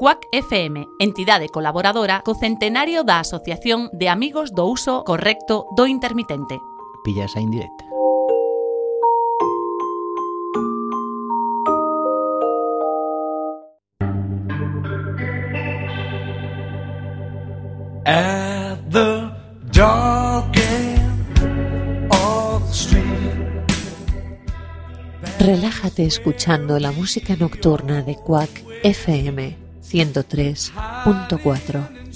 Cuac FM, entidade colaboradora co centenario da Asociación de Amigos do Uso Correcto do Intermitente. Pillas a indirecta. At the dark end of the street. Relájate escuchando la música nocturna de Quack FM 103.4.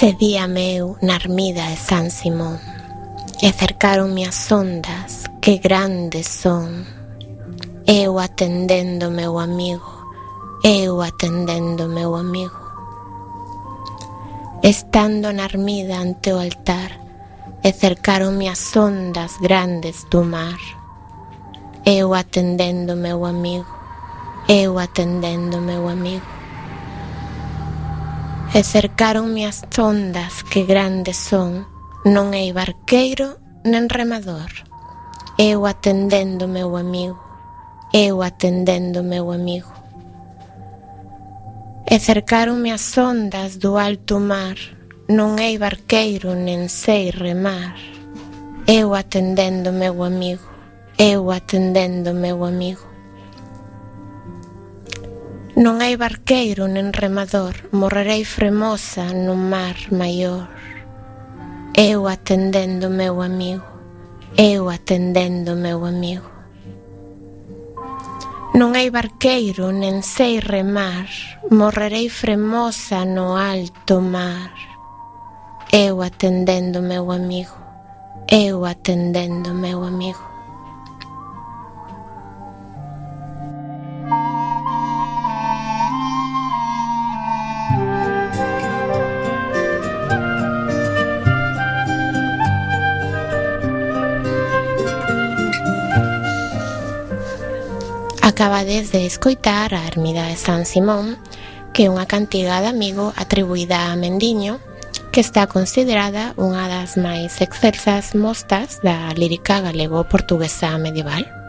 Cedíame eu na ermida de San Simón E cercaronme as ondas que grandes son Eu atendendo meu amigo Eu atendendo meu amigo Estando na ermida ante o altar e cercaronme as ondas grandes do mar. Eu atendendo meu amigo, eu atendendo meu amigo. E cercaronme as ondas que grandes son. Non hai barqueiro nen remador. Eu atendendo meu amigo Eu atendendo meu amigo. E cercaronme as ondas do alto mar. Non hai barqueiro nen sei remar. Eu atendendo meu amigo Eu atendendo meu amigo. Non hai barqueiro nen remador, morrerei fremosa nun mar maior. Eu atendendo meu amigo, eu atendendo meu amigo. Non hai barqueiro, nen sei remar, morrerei fremosa no alto mar. Eu atendendo meu amigo, eu atendendo meu amigo. Acabades de escoitar a Ermida de San Simón, que é unha cantiga de amigo atribuída a Mendiño, que está considerada unha das máis excelsas mostas da lírica galego-portuguesa medieval.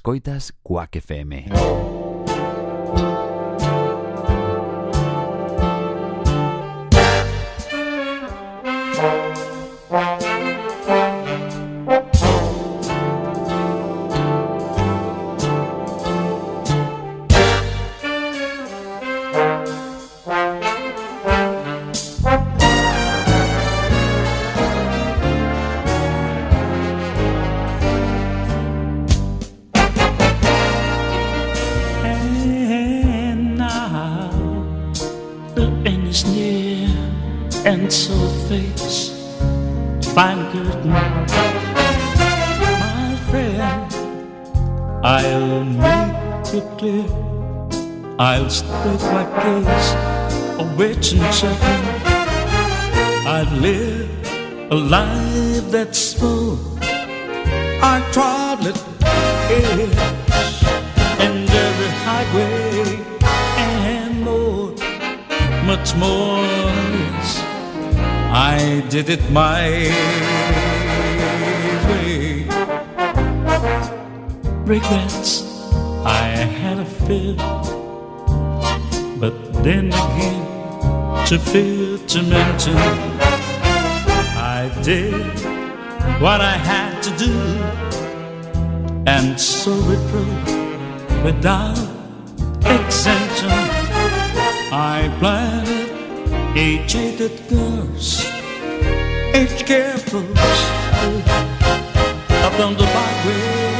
Escoitas Quack FM. Música I'll make it clear. I'll state my case, a witch and certain. I'd live a life that's full. I trod it. Yeah and every highway and more, much more this. I did it my Regrets, I had a fear, but then again, to fear to mention, I did what I had to do, and so it proved without exemption. I planted a jaded curse, each careful upon the byway,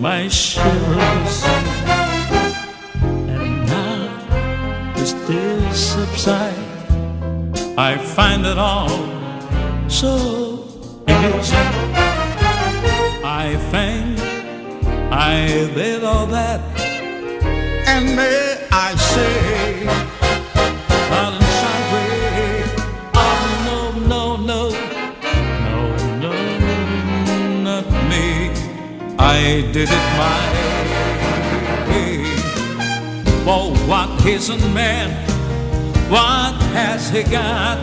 my shivers. And now, as tears subside, I find it all so amusing. I think I did all that, and may I say, did it my way. For what isn't man? What has he got?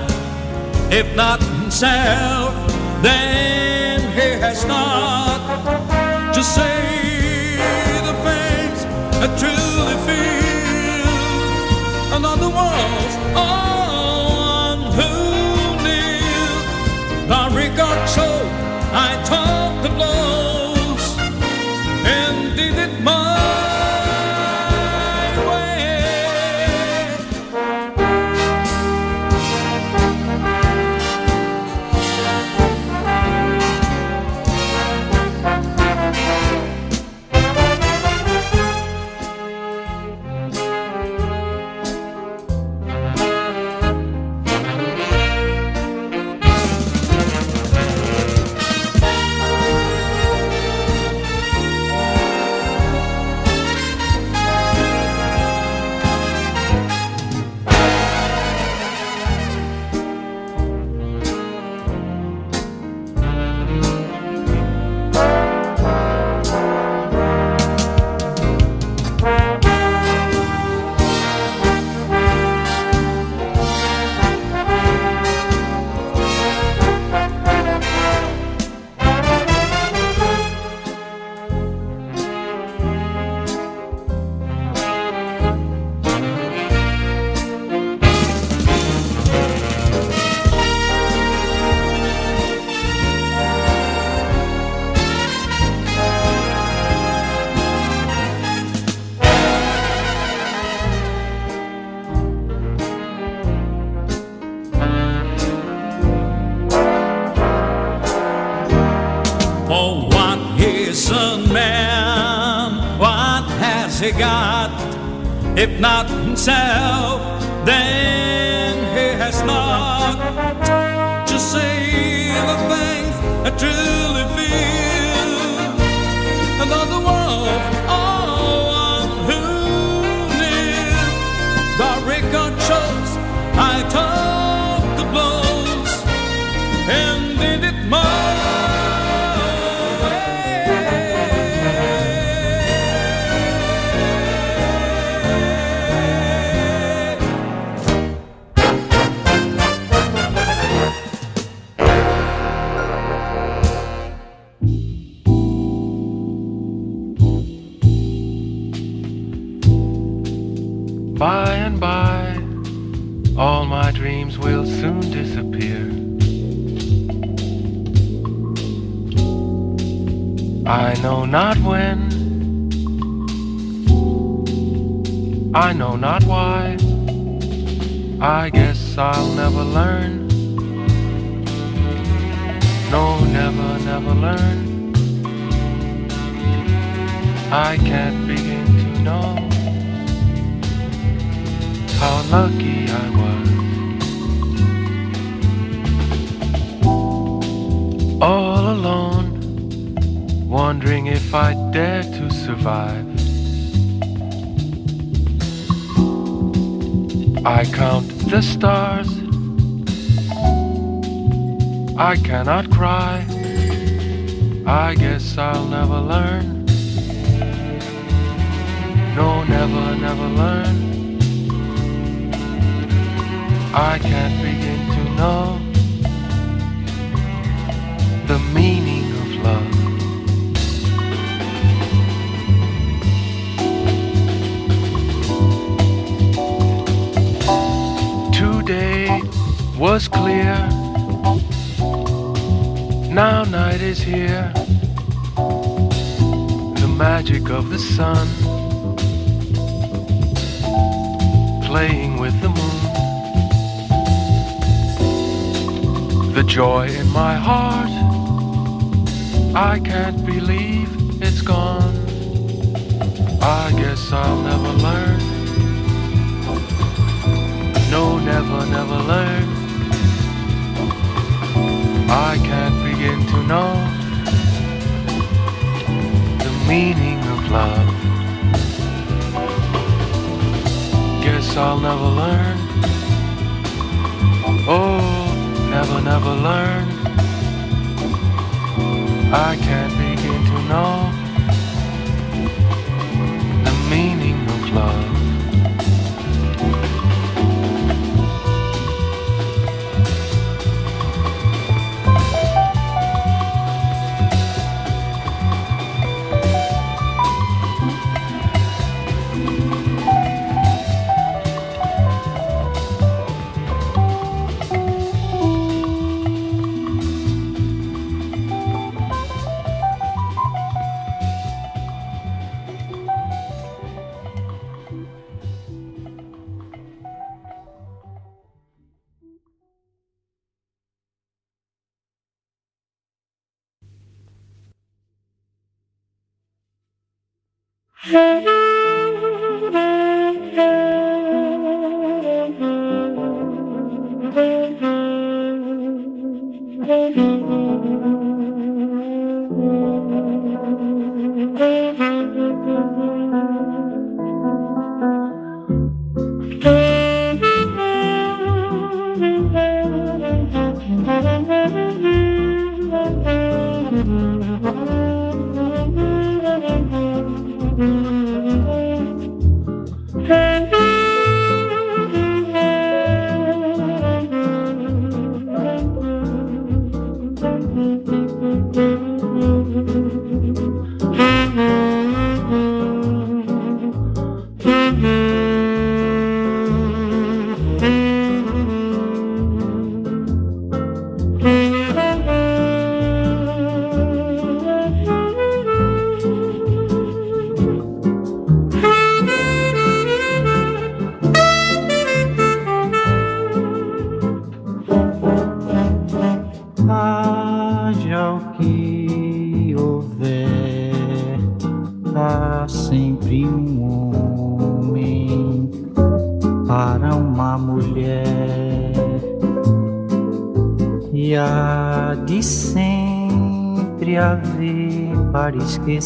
If not himself, then he has not to say the things I truly feel. Another was on who knew the regard so I took when, I know not why. I guess I'll never learn. No, never, never learn. I can't begin to know how lucky I was. All alone, wondering if I dare to survive. I count the stars. I cannot cry. I guess I'll never learn. No, never, never learn. I can't begin to know the meaning was clear, now night is here. The magic of the sun playing with the moon. the joy in my heart. I can't believe it's gone. I guess I'll never learn. No, never, never learn. I can't begin to know the meaning of love. Guess I'll never learn. Oh, never, never learn. I can't begin to know para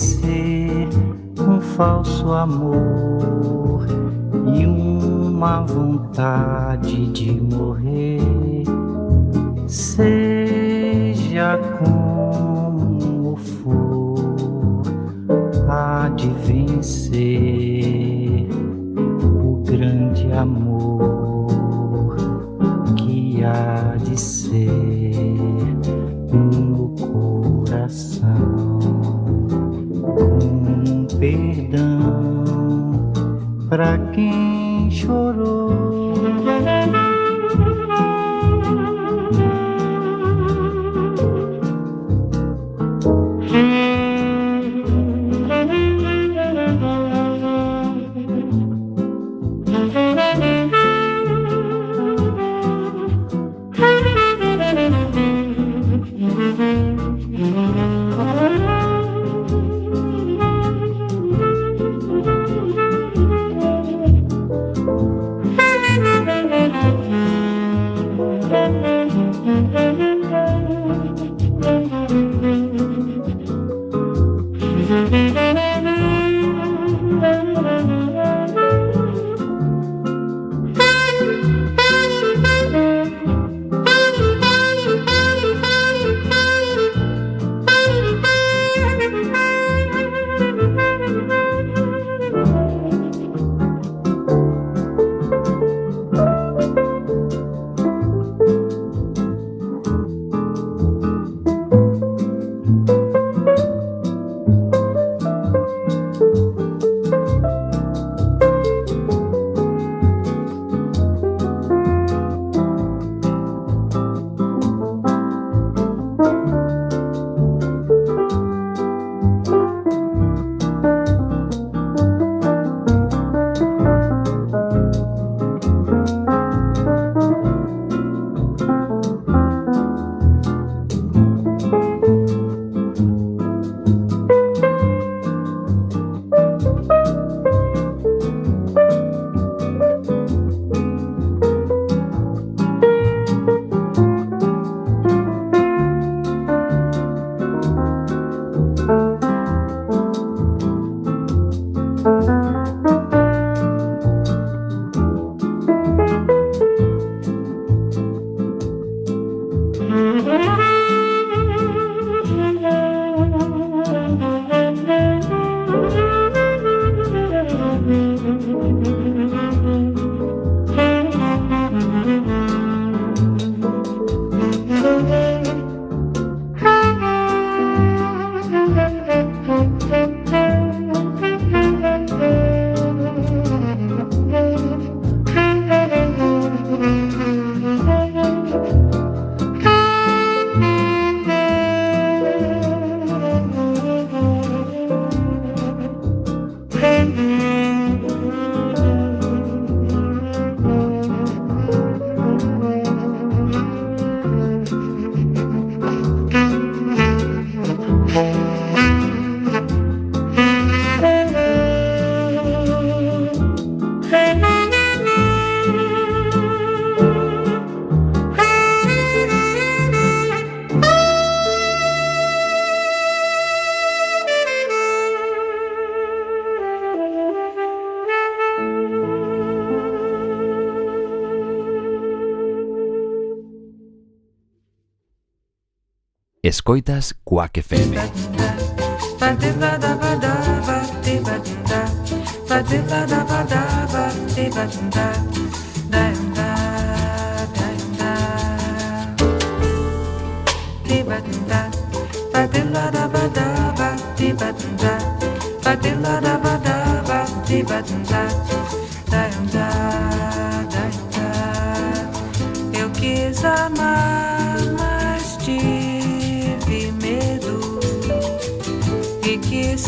Escoitas Quack FM. Música.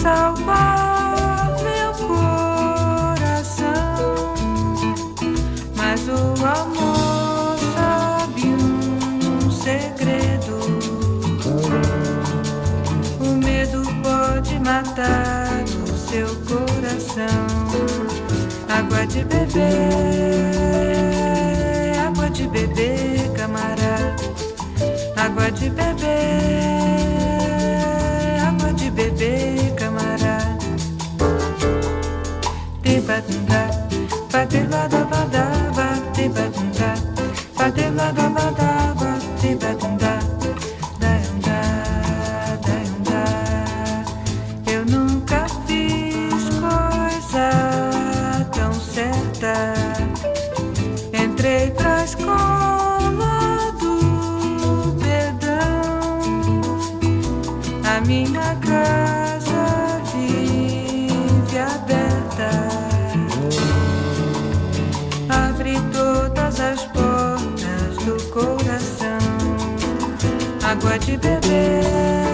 Salvar meu coração. Mas o amor sabe um segredo. O medo pode matar o seu coração. Água de beber, água de beber, camarada. água de beber, lá da Água de beber,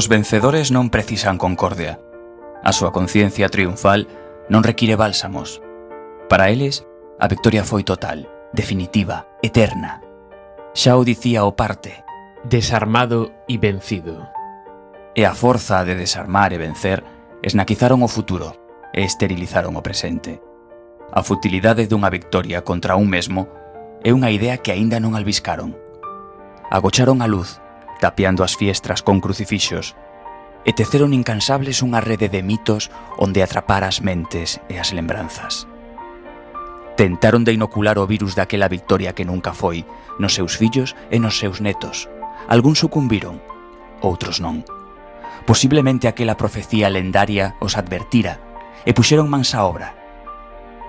Os vencedores non precisan concordia. A súa conciencia triunfal non require bálsamos. Para eles, a victoria foi total, definitiva, eterna. Xa o dicía o parte. Desarmado e vencido. E a forza de desarmar e vencer esnaquizaron o futuro e esterilizaron o presente. A futilidade dunha victoria contra un mesmo é unha idea que aínda non albiscaron. Agocharon a luz tapeando as fiestras con crucifixos, e teceron incansables unha rede de mitos onde atrapar as mentes e as lembranzas. Tentaron de inocular o virus daquela victoria que nunca foi, nos seus fillos e nos seus netos. Algún sucumbiron, outros non. Posiblemente aquela profecía lendaria os advertira e puxeron mans á obra.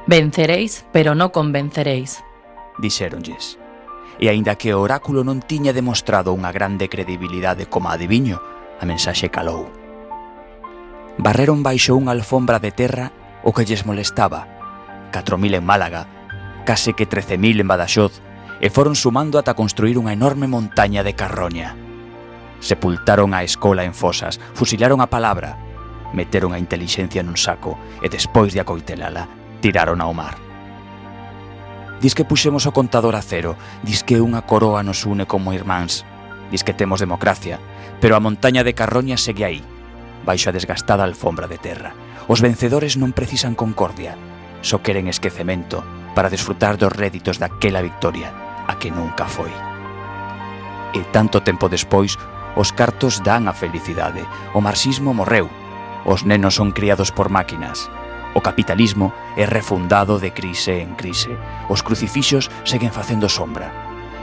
Venceréis, pero non convenceréis, dixéronlles e aínda que o oráculo non tiña demostrado unha grande credibilidade como adiviño, a mensaxe calou. Barreron baixo unha alfombra de terra o que lles molestaba, 4.000 en Málaga, case que 13.000 en Badaxoz, e foron sumando ata construir unha enorme montaña de carroña. Sepultaron a escola en fosas, fusilaron a palabra, meteron a intelixencia nun saco e despois de acoitelala, tiraron ao mar. Dis que puxemos o contador a cero, dis que unha coroa nos une como irmáns, dis que temos democracia, pero a montaña de Carroña segue aí, baixo a desgastada alfombra de terra. Os vencedores non precisan concordia, só queren esquecemento para desfrutar dos réditos daquela victoria, a que nunca foi. E tanto tempo despois, os cartos dan a felicidade, o marxismo morreu, os nenos son criados por máquinas, O capitalismo é refundado de crise en crise. Os crucifixos seguen facendo sombra.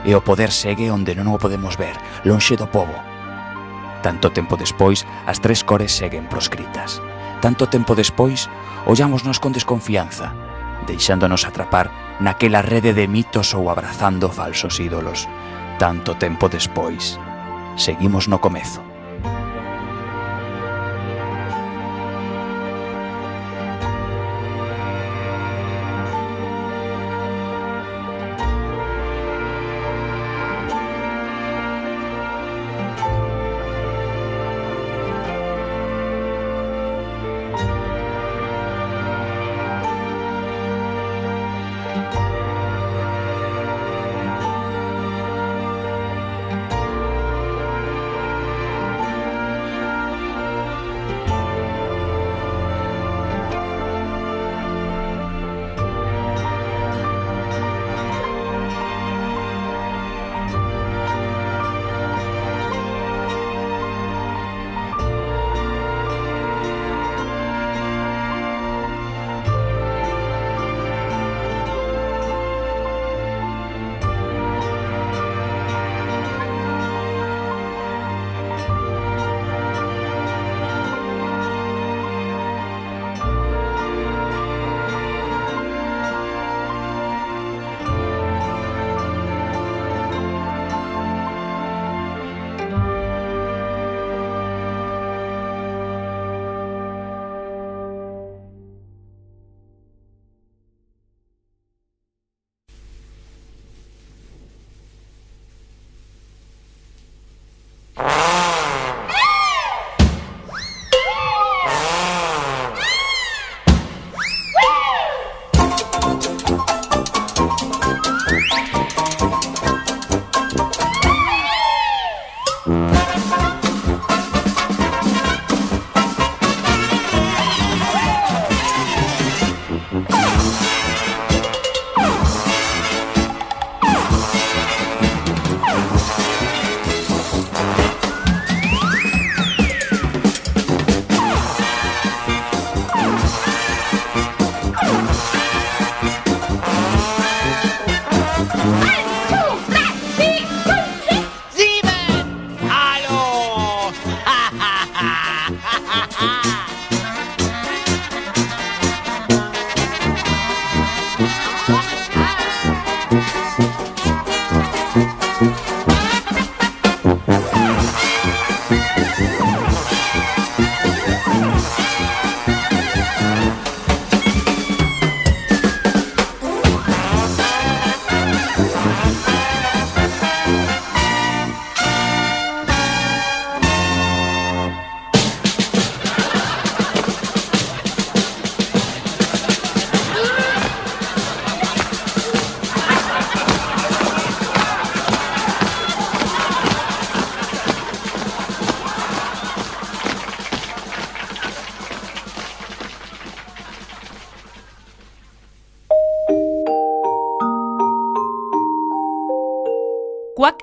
E o poder segue onde non o podemos ver, lonxe do povo. Tanto tempo despois, as tres cores seguen proscritas. Tanto tempo despois, ollámonos con desconfianza, deixándonos atrapar naquela rede de mitos ou abrazando falsos ídolos. Tanto tempo despois, seguimos no comezo.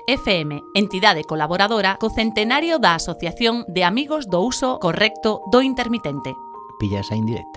FM, entidade colaboradora co centenario da Asociación de Amigos do Uso Correcto do Intermitente. Pillas a indirecta.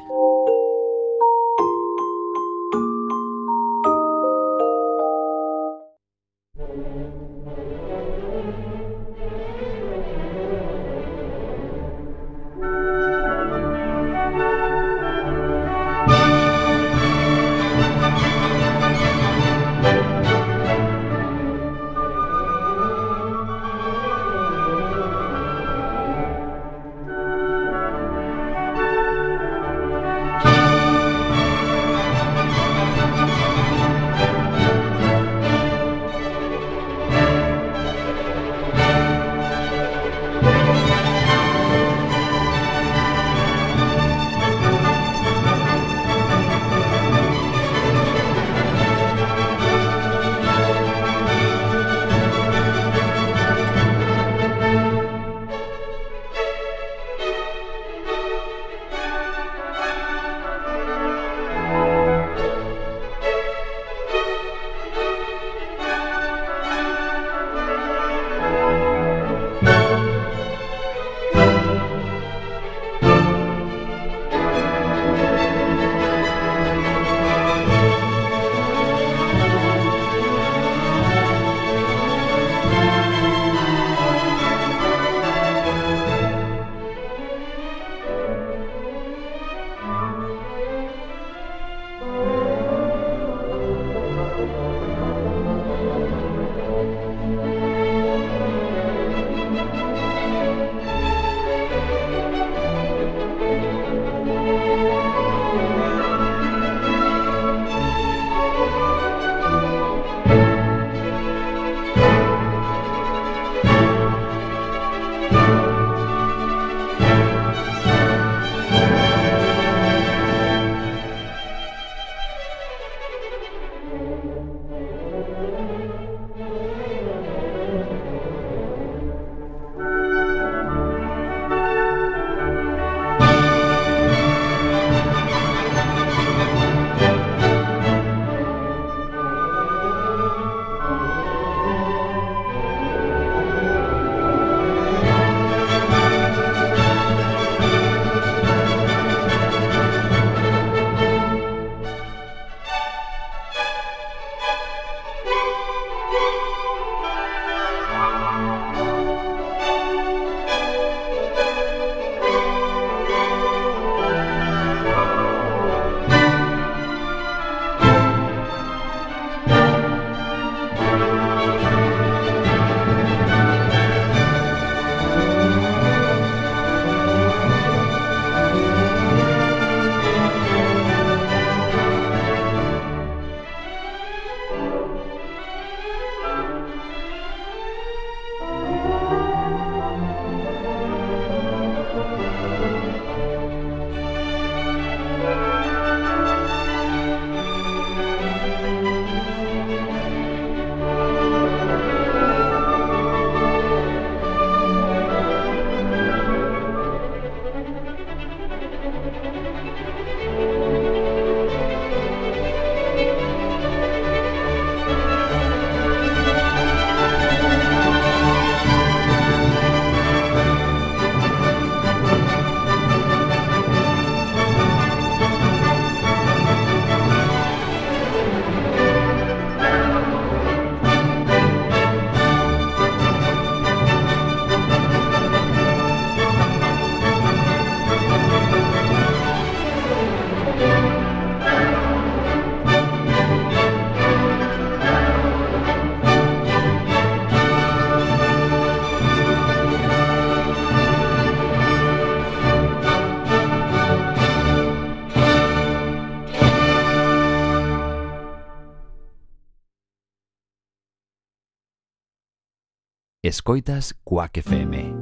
Escoitas Cuac FM.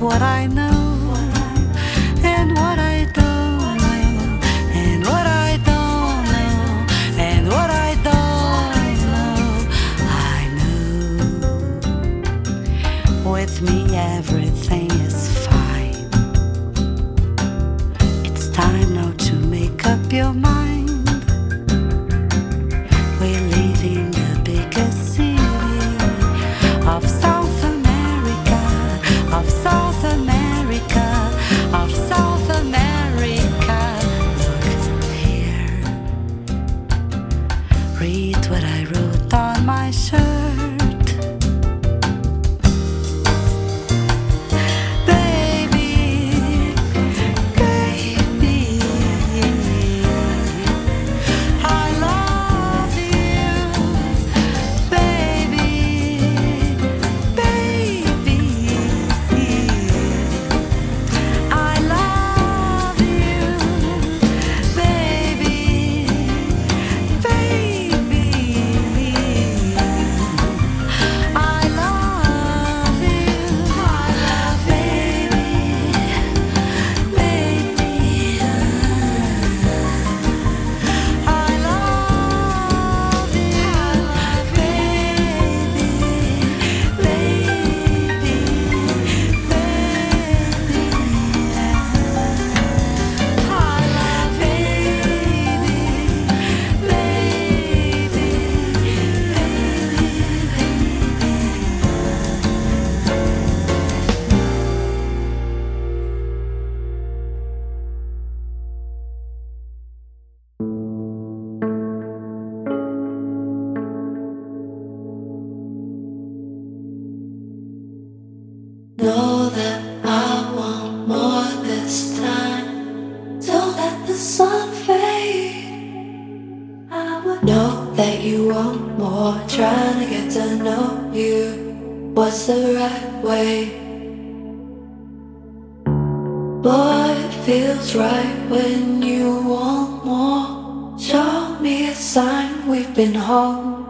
What I know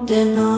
de no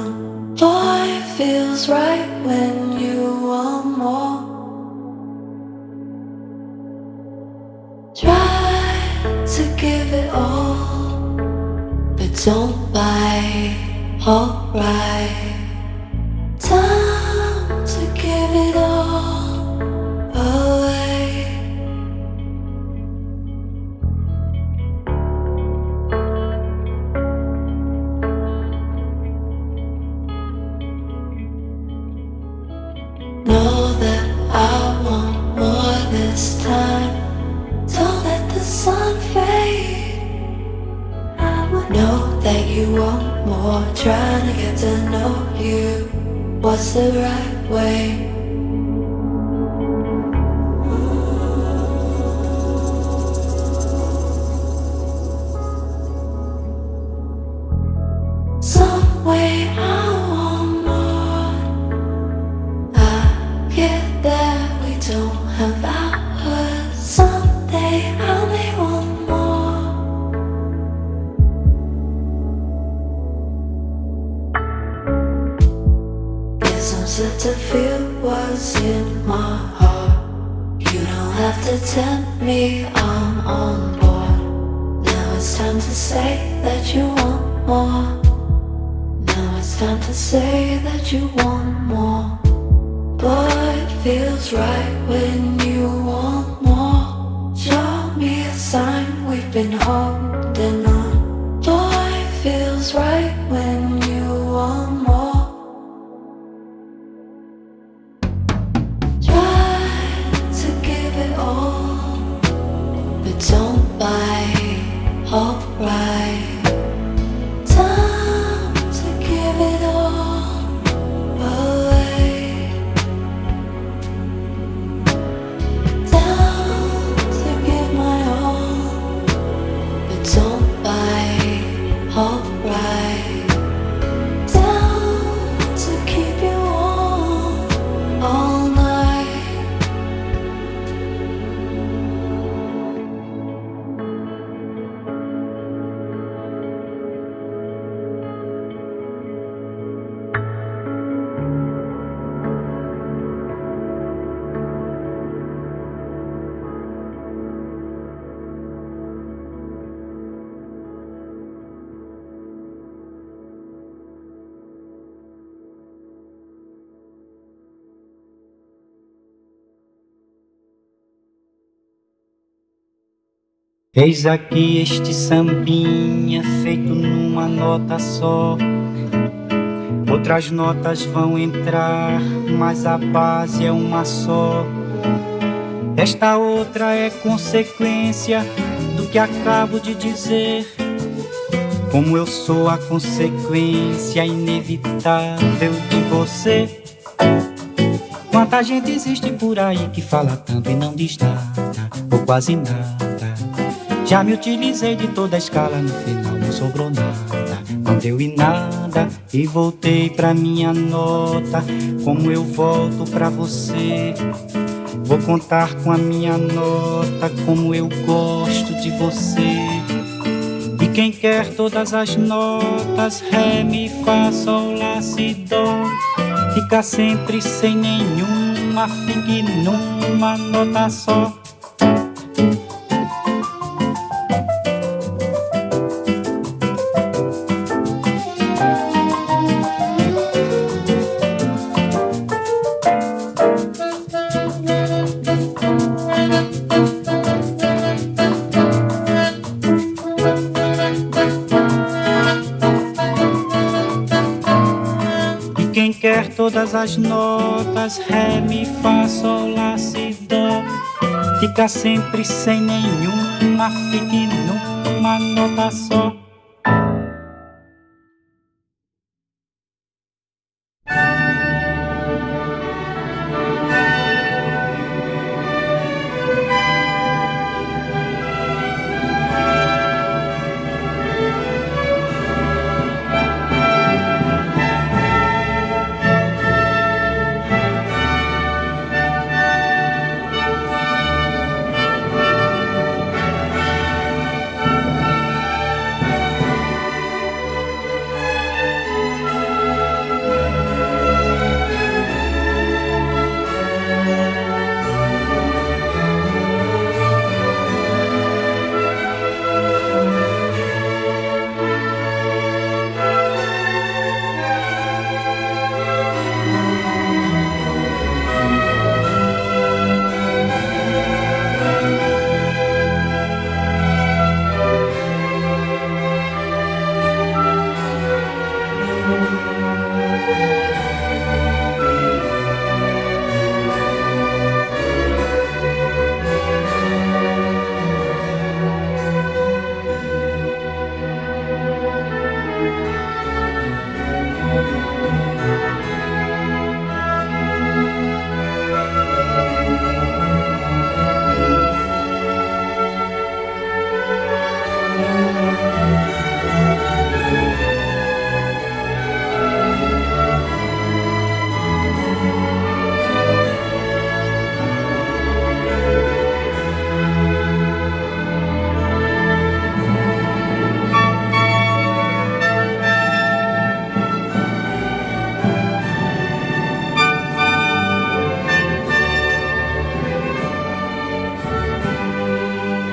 Eis aqui este sambinha feito numa nota só. Outras notas vão entrar, mas a base é uma só. Esta outra é consequência do que acabo de dizer. Como eu sou a consequência inevitável de você. Quanta gente existe por aí que fala tanto e não diz nada, ou quase nada. Já me utilizei de toda a escala, no final não sobrou nada. Não deu em nada e voltei pra minha nota. Como eu volto pra você. Vou contar com a minha nota como eu gosto de você. E quem quer todas as notas, Ré, Mi, Fá, Sol, Lá, Si, Dó, fica sempre sem nenhuma, fique numa nota só. Todas as notas, Ré, Mi, Fá, Sol, Lá, Si, Dó, fica sempre sem nenhuma, fique numa nota só.